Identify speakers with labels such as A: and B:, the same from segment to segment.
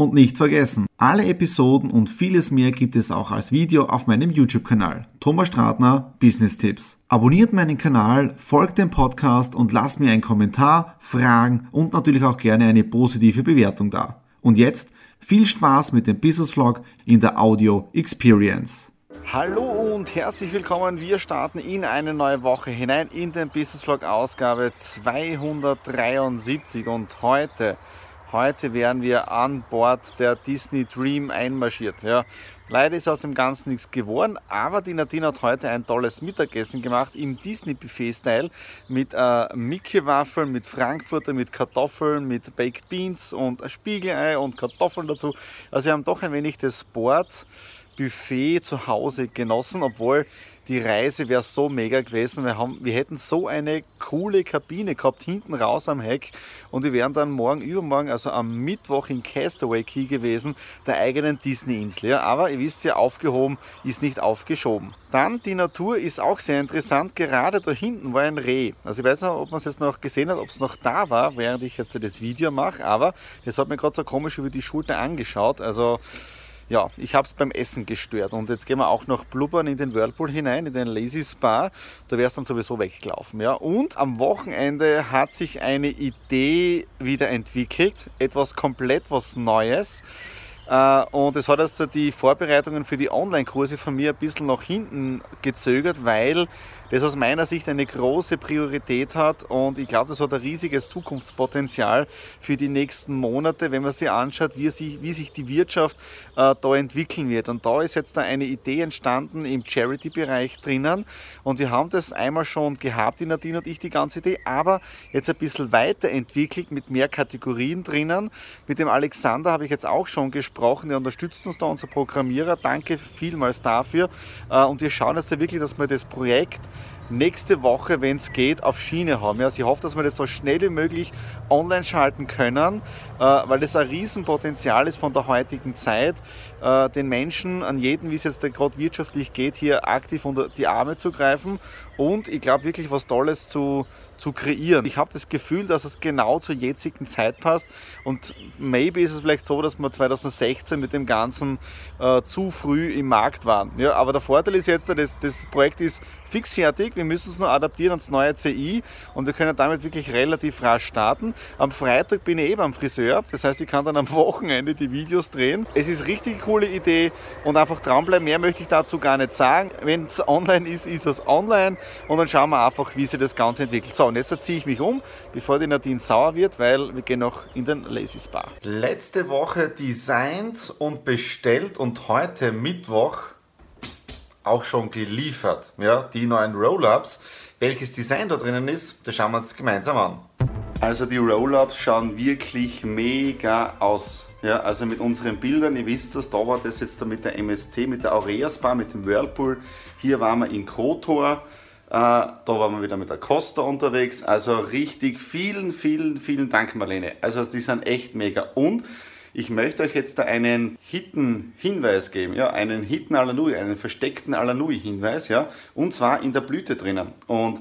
A: Und nicht vergessen, alle Episoden und vieles mehr gibt es auch als Video auf meinem YouTube-Kanal. Thomas Stratner Business Tipps. Abonniert meinen Kanal, folgt dem Podcast und lasst mir einen Kommentar, Fragen und natürlich auch gerne eine positive Bewertung da. Und jetzt viel Spaß mit dem Business Vlog in der Audio Experience.
B: Hallo und herzlich willkommen. Wir starten in eine neue Woche hinein in den Business Vlog Ausgabe 273 und heute Heute wären wir an Bord der Disney Dream einmarschiert. Ja. Leider ist aus dem Ganzen nichts geworden, aber die Nadine hat heute ein tolles Mittagessen gemacht im Disney-Buffet-Style mit äh, Mickey-Waffeln, mit Frankfurter, mit Kartoffeln, mit Baked Beans und Spiegelei und Kartoffeln dazu. Also wir haben doch ein wenig das Bord-Buffet zu Hause genossen, obwohl die Reise wäre so mega gewesen. Wir, haben, wir hätten so eine coole Kabine gehabt, hinten raus am Heck. Und wir wären dann morgen, übermorgen, also am Mittwoch in Castaway Key gewesen, der eigenen Disney-Insel. Ja, aber ihr wisst ja, aufgehoben ist nicht aufgeschoben. Dann, die Natur ist auch sehr interessant. Gerade da hinten war ein Reh. Also ich weiß nicht, ob man es jetzt noch gesehen hat, ob es noch da war, während ich jetzt das Video mache. Aber es hat mir gerade so komisch über die Schulter angeschaut. Also ja, ich habe es beim Essen gestört. Und jetzt gehen wir auch noch blubbern in den Whirlpool hinein, in den Lazy Spa. Da wäre es dann sowieso weggelaufen. Ja. Und am Wochenende hat sich eine Idee wieder entwickelt. Etwas komplett was Neues. Äh, und es hat jetzt die Vorbereitungen für die Online-Kurse von mir ein bisschen nach hinten gezögert, weil das aus meiner Sicht eine große Priorität hat und ich glaube, das hat ein riesiges Zukunftspotenzial für die nächsten Monate, wenn man sich anschaut, wie, sich, wie sich die Wirtschaft äh, da entwickeln wird. Und da ist jetzt da eine Idee entstanden im Charity-Bereich drinnen und wir haben das einmal schon gehabt, die Nadine und ich, die ganze Idee, aber jetzt ein bisschen weiterentwickelt mit mehr Kategorien drinnen. Mit dem Alexander habe ich jetzt auch schon gesprochen, der unterstützt uns da, unser Programmierer. Danke vielmals dafür. Äh, und wir schauen jetzt wirklich, dass wir das Projekt nächste Woche, wenn es geht, auf Schiene haben. Also ich hoffe, dass wir das so schnell wie möglich online schalten können, äh, weil das ein Riesenpotenzial ist von der heutigen Zeit, den Menschen, an jeden, wie es jetzt gerade wirtschaftlich geht, hier aktiv unter die Arme zu greifen und ich glaube wirklich was Tolles zu, zu kreieren. Ich habe das Gefühl, dass es genau zur jetzigen Zeit passt und maybe ist es vielleicht so, dass wir 2016 mit dem Ganzen äh, zu früh im Markt waren. Ja, aber der Vorteil ist jetzt, das, das Projekt ist fix fertig, wir müssen es nur adaptieren ans neue CI und wir können damit wirklich relativ rasch starten. Am Freitag bin ich eben am Friseur, das heißt, ich kann dann am Wochenende die Videos drehen. Es ist richtig coole Idee und einfach dranbleiben. Mehr möchte ich dazu gar nicht sagen. Wenn es online ist, ist es online und dann schauen wir einfach, wie sich das Ganze entwickelt. So, und jetzt ziehe ich mich um, bevor die Nadine sauer wird, weil wir gehen noch in den Lazy Spa. Letzte Woche designt und bestellt und heute Mittwoch auch schon geliefert. Ja, die neuen Roll-Ups. Welches Design da drinnen ist, das schauen wir uns gemeinsam an. Also die Roll-Ups schauen wirklich mega aus. Ja, also mit unseren Bildern, ihr wisst das, da war das jetzt da mit der MSC, mit der Aurea Spa, mit dem Whirlpool. Hier waren wir in Kotor. Äh, da waren wir wieder mit der Costa unterwegs. Also richtig vielen, vielen, vielen Dank, Marlene. Also die sind echt mega. Und ich möchte euch jetzt da einen hitten Hinweis geben, ja, einen hitten Alanui, einen versteckten Alanui Hinweis, ja, und zwar in der Blüte drinnen. Und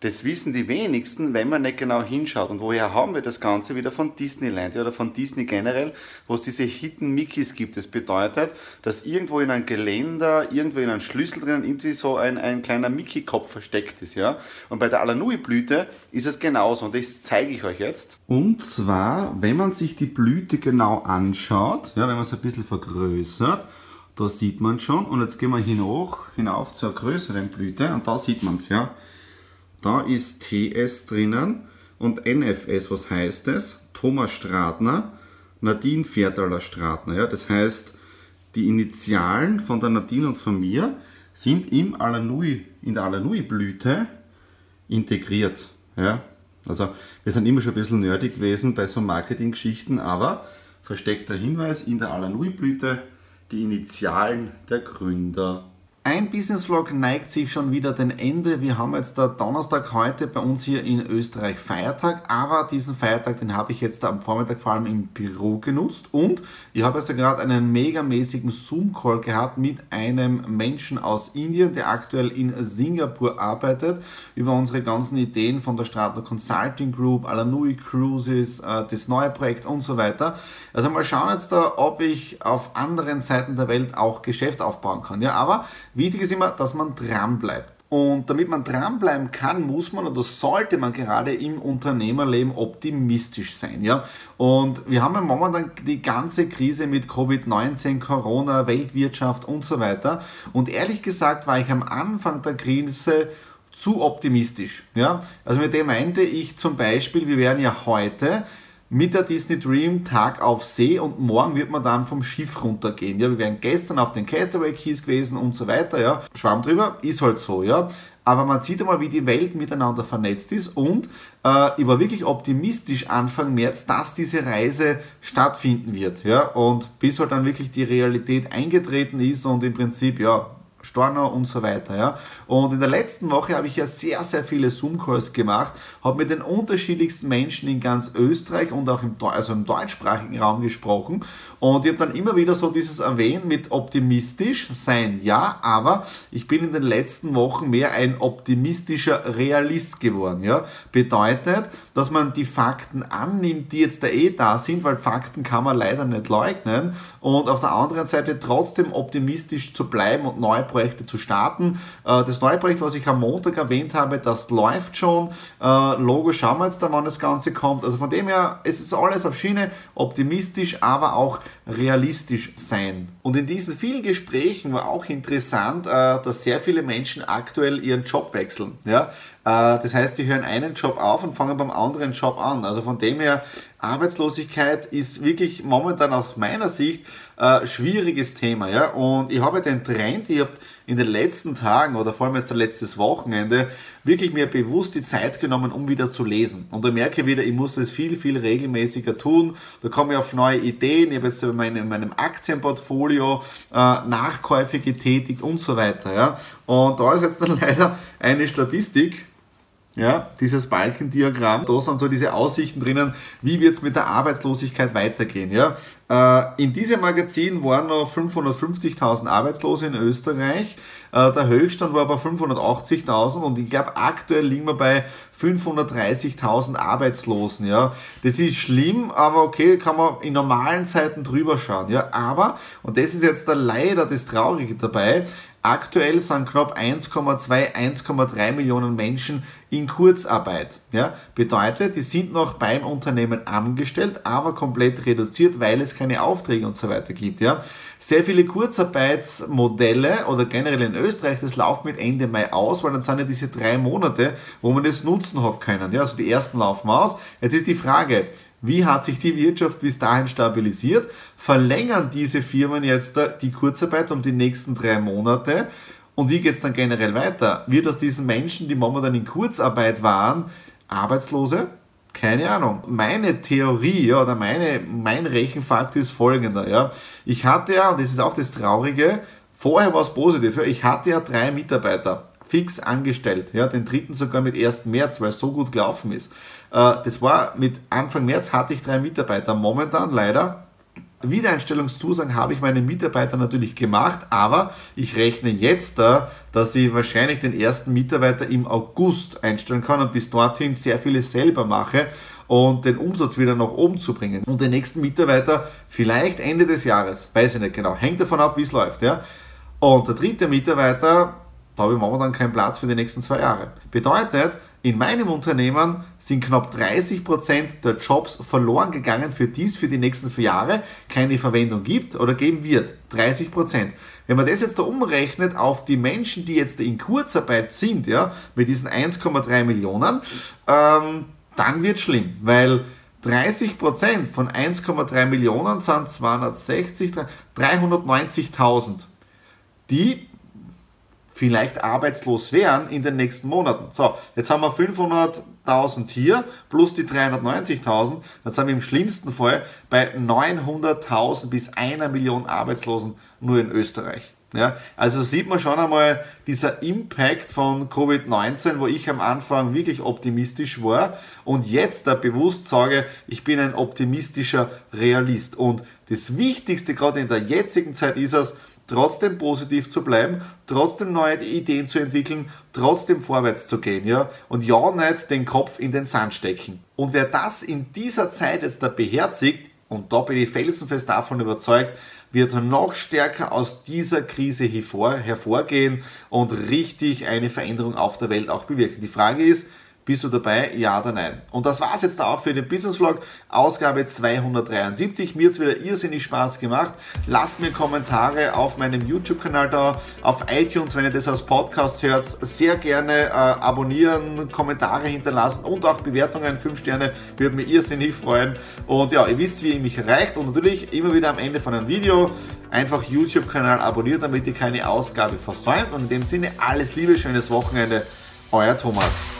B: das wissen die wenigsten, wenn man nicht genau hinschaut. Und woher haben wir das Ganze wieder von Disneyland oder von Disney generell, wo es diese Hidden Mickeys gibt. Das bedeutet, dass irgendwo in einem Geländer, irgendwo in einem Schlüssel drinnen irgendwie so ein, ein kleiner Mickey-Kopf versteckt ist. Ja? Und bei der Alanui-Blüte ist es genauso und das zeige ich euch jetzt. Und zwar, wenn man sich die Blüte genau anschaut, ja, wenn man es ein bisschen vergrößert, da sieht man schon. Und jetzt gehen wir hinauf, hinauf zur größeren Blüte und da sieht man es. Ja. Da ist TS drinnen und NFS, was heißt es? Thomas Stratner, Nadine Viertaler Stratner. Ja? Das heißt, die Initialen von der Nadine und von mir sind im Alanui, in der Alanui-Blüte integriert. Ja? Also wir sind immer schon ein bisschen nerdig gewesen bei so Marketing-Geschichten, aber
A: Versteckter Hinweis in der Alanui-Blüte, die Initialen der Gründer ein Business Vlog neigt sich schon wieder dem Ende. Wir haben jetzt der Donnerstag heute bei uns hier in Österreich Feiertag, aber diesen Feiertag, den habe ich jetzt am Vormittag vor allem im Büro genutzt und ich habe jetzt gerade einen megamäßigen Zoom-Call gehabt mit einem Menschen aus Indien, der aktuell in Singapur arbeitet, über unsere ganzen Ideen von der Stratler Consulting Group, Alanui Cruises, äh, das neue Projekt und so weiter. Also mal schauen jetzt da, ob ich auf anderen Seiten der Welt auch Geschäft aufbauen kann. Ja, aber Wichtig ist immer, dass man dran bleibt. Und damit man dranbleiben kann, muss man oder sollte man gerade im Unternehmerleben optimistisch sein. Ja? Und wir haben ja momentan die ganze Krise mit Covid-19, Corona, Weltwirtschaft und so weiter. Und ehrlich gesagt war ich am Anfang der Krise zu optimistisch. Ja? Also mit dem meinte ich zum Beispiel, wir werden ja heute mit der Disney Dream Tag auf See und morgen wird man dann vom Schiff runtergehen. Ja, wir wären gestern auf den Castaway Keys gewesen und so weiter. Ja, Schwamm drüber, ist halt so. Ja, aber man sieht einmal, wie die Welt miteinander vernetzt ist und äh, ich war wirklich optimistisch Anfang März, dass diese Reise stattfinden wird. Ja, und bis halt dann wirklich die Realität eingetreten ist und im Prinzip ja Storno und so weiter. Ja. Und in der letzten Woche habe ich ja sehr, sehr viele Zoom-Calls gemacht, habe mit den unterschiedlichsten Menschen in ganz Österreich und auch im, also im deutschsprachigen Raum gesprochen. Und ich habe dann immer wieder so dieses Erwähnen mit optimistisch sein, ja, aber ich bin in den letzten Wochen mehr ein optimistischer Realist geworden. Ja. Bedeutet, dass man die Fakten annimmt, die jetzt da eh da sind, weil Fakten kann man leider nicht leugnen. Und auf der anderen Seite trotzdem optimistisch zu bleiben und neue Projekte zu starten. Äh, das neue Projekt, was ich am Montag erwähnt habe, das läuft schon. Äh, Logo schauen wir jetzt da, wann das Ganze kommt. Also von dem her, es ist alles auf Schiene, optimistisch, aber auch realistisch sein. Und in diesen vielen Gesprächen war auch interessant, äh, dass sehr viele Menschen aktuell ihren Job wechseln. Das heißt, sie hören einen Job auf und fangen beim anderen Job an. Also von dem her, Arbeitslosigkeit ist wirklich momentan aus meiner Sicht ein schwieriges Thema. Ja? Und ich habe den Trend, ich habe in den letzten Tagen oder vor allem jetzt letztes Wochenende wirklich mir bewusst die Zeit genommen, um wieder zu lesen. Und ich merke wieder, ich muss es viel, viel regelmäßiger tun. Da komme ich auf neue Ideen. Ich habe jetzt in meinem, meinem Aktienportfolio äh, Nachkäufe getätigt und so weiter. Ja? Und da ist jetzt dann leider eine Statistik, ja, dieses Balkendiagramm, da sind so diese Aussichten drinnen, wie wird es mit der Arbeitslosigkeit weitergehen. Ja? Äh, in diesem Magazin waren noch 550.000 Arbeitslose in Österreich. Äh, der Höchststand war aber 580.000 und ich glaube, aktuell liegen wir bei 530.000 Arbeitslosen. Ja? Das ist schlimm, aber okay, kann man in normalen Zeiten drüber schauen. Ja? Aber, und das ist jetzt da leider das Traurige dabei, Aktuell sind knapp 1,2, 1,3 Millionen Menschen in Kurzarbeit. Ja, bedeutet, die sind noch beim Unternehmen angestellt, aber komplett reduziert, weil es keine Aufträge und so weiter gibt. Ja. Sehr viele Kurzarbeitsmodelle oder generell in Österreich, das läuft mit Ende Mai aus, weil dann sind ja diese drei Monate, wo man das nutzen hat können. Ja, also die ersten laufen aus. Jetzt ist die Frage, wie hat sich die Wirtschaft bis dahin stabilisiert? Verlängern diese Firmen jetzt die Kurzarbeit um die nächsten drei Monate? Und wie geht es dann generell weiter? Wird aus diesen Menschen, die momentan in Kurzarbeit waren, Arbeitslose? Keine Ahnung. Meine Theorie ja, oder meine, mein Rechenfaktor ist folgender. Ja. Ich hatte ja, und das ist auch das Traurige, vorher war es positiv, ja, ich hatte ja drei Mitarbeiter fix angestellt. Ja, den dritten sogar mit 1. März, weil es so gut gelaufen ist. Äh, das war mit Anfang März hatte ich drei Mitarbeiter. Momentan leider Wiedereinstellungszusagen habe ich meinen Mitarbeitern natürlich gemacht, aber ich rechne jetzt da, dass ich wahrscheinlich den ersten Mitarbeiter im August einstellen kann und bis dorthin sehr viele selber mache und den Umsatz wieder nach oben zu bringen. Und den nächsten Mitarbeiter vielleicht Ende des Jahres, weiß ich nicht genau, hängt davon ab, wie es läuft. Ja? Und der dritte Mitarbeiter da habe ich momentan keinen Platz für die nächsten zwei Jahre. Bedeutet, in meinem Unternehmen sind knapp 30% der Jobs verloren gegangen, für die es für die nächsten vier Jahre keine Verwendung gibt oder geben wird. 30%. Wenn man das jetzt da umrechnet auf die Menschen, die jetzt in Kurzarbeit sind, ja, mit diesen 1,3 Millionen, ähm, dann wird es schlimm, weil 30% von 1,3 Millionen sind 260, 390.000, die vielleicht arbeitslos wären in den nächsten Monaten. So, jetzt haben wir 500,
B: 8.000 hier plus die 390.000, dann sind wir im schlimmsten Fall bei 900.000 bis einer Million Arbeitslosen nur in Österreich. Ja, also sieht man schon einmal dieser Impact von Covid-19, wo ich am Anfang wirklich optimistisch war und jetzt da bewusst sage, ich bin ein optimistischer Realist. Und das Wichtigste gerade in der jetzigen Zeit ist es, trotzdem positiv zu bleiben, trotzdem neue Ideen zu entwickeln, trotzdem vorwärts zu gehen, ja, und ja nicht den Kopf in den Sand stecken. Und wer das in dieser Zeit jetzt da beherzigt, und da bin ich felsenfest davon überzeugt, wird noch stärker aus dieser Krise hervorgehen und richtig eine Veränderung auf der Welt auch bewirken. Die Frage ist, bist du dabei? Ja oder nein? Und das war es jetzt auch für den Business Vlog, Ausgabe 273. Mir hat es wieder irrsinnig Spaß gemacht. Lasst mir Kommentare auf meinem YouTube-Kanal da, auf iTunes, wenn ihr das als Podcast hört. Sehr gerne äh, abonnieren, Kommentare hinterlassen und auch Bewertungen. 5 Sterne würde mich irrsinnig freuen. Und ja, ihr wisst, wie ihr mich erreicht. Und natürlich immer wieder am Ende von einem Video einfach YouTube-Kanal abonnieren, damit ihr keine Ausgabe versäumt. Und in dem Sinne alles Liebe, schönes Wochenende. Euer Thomas.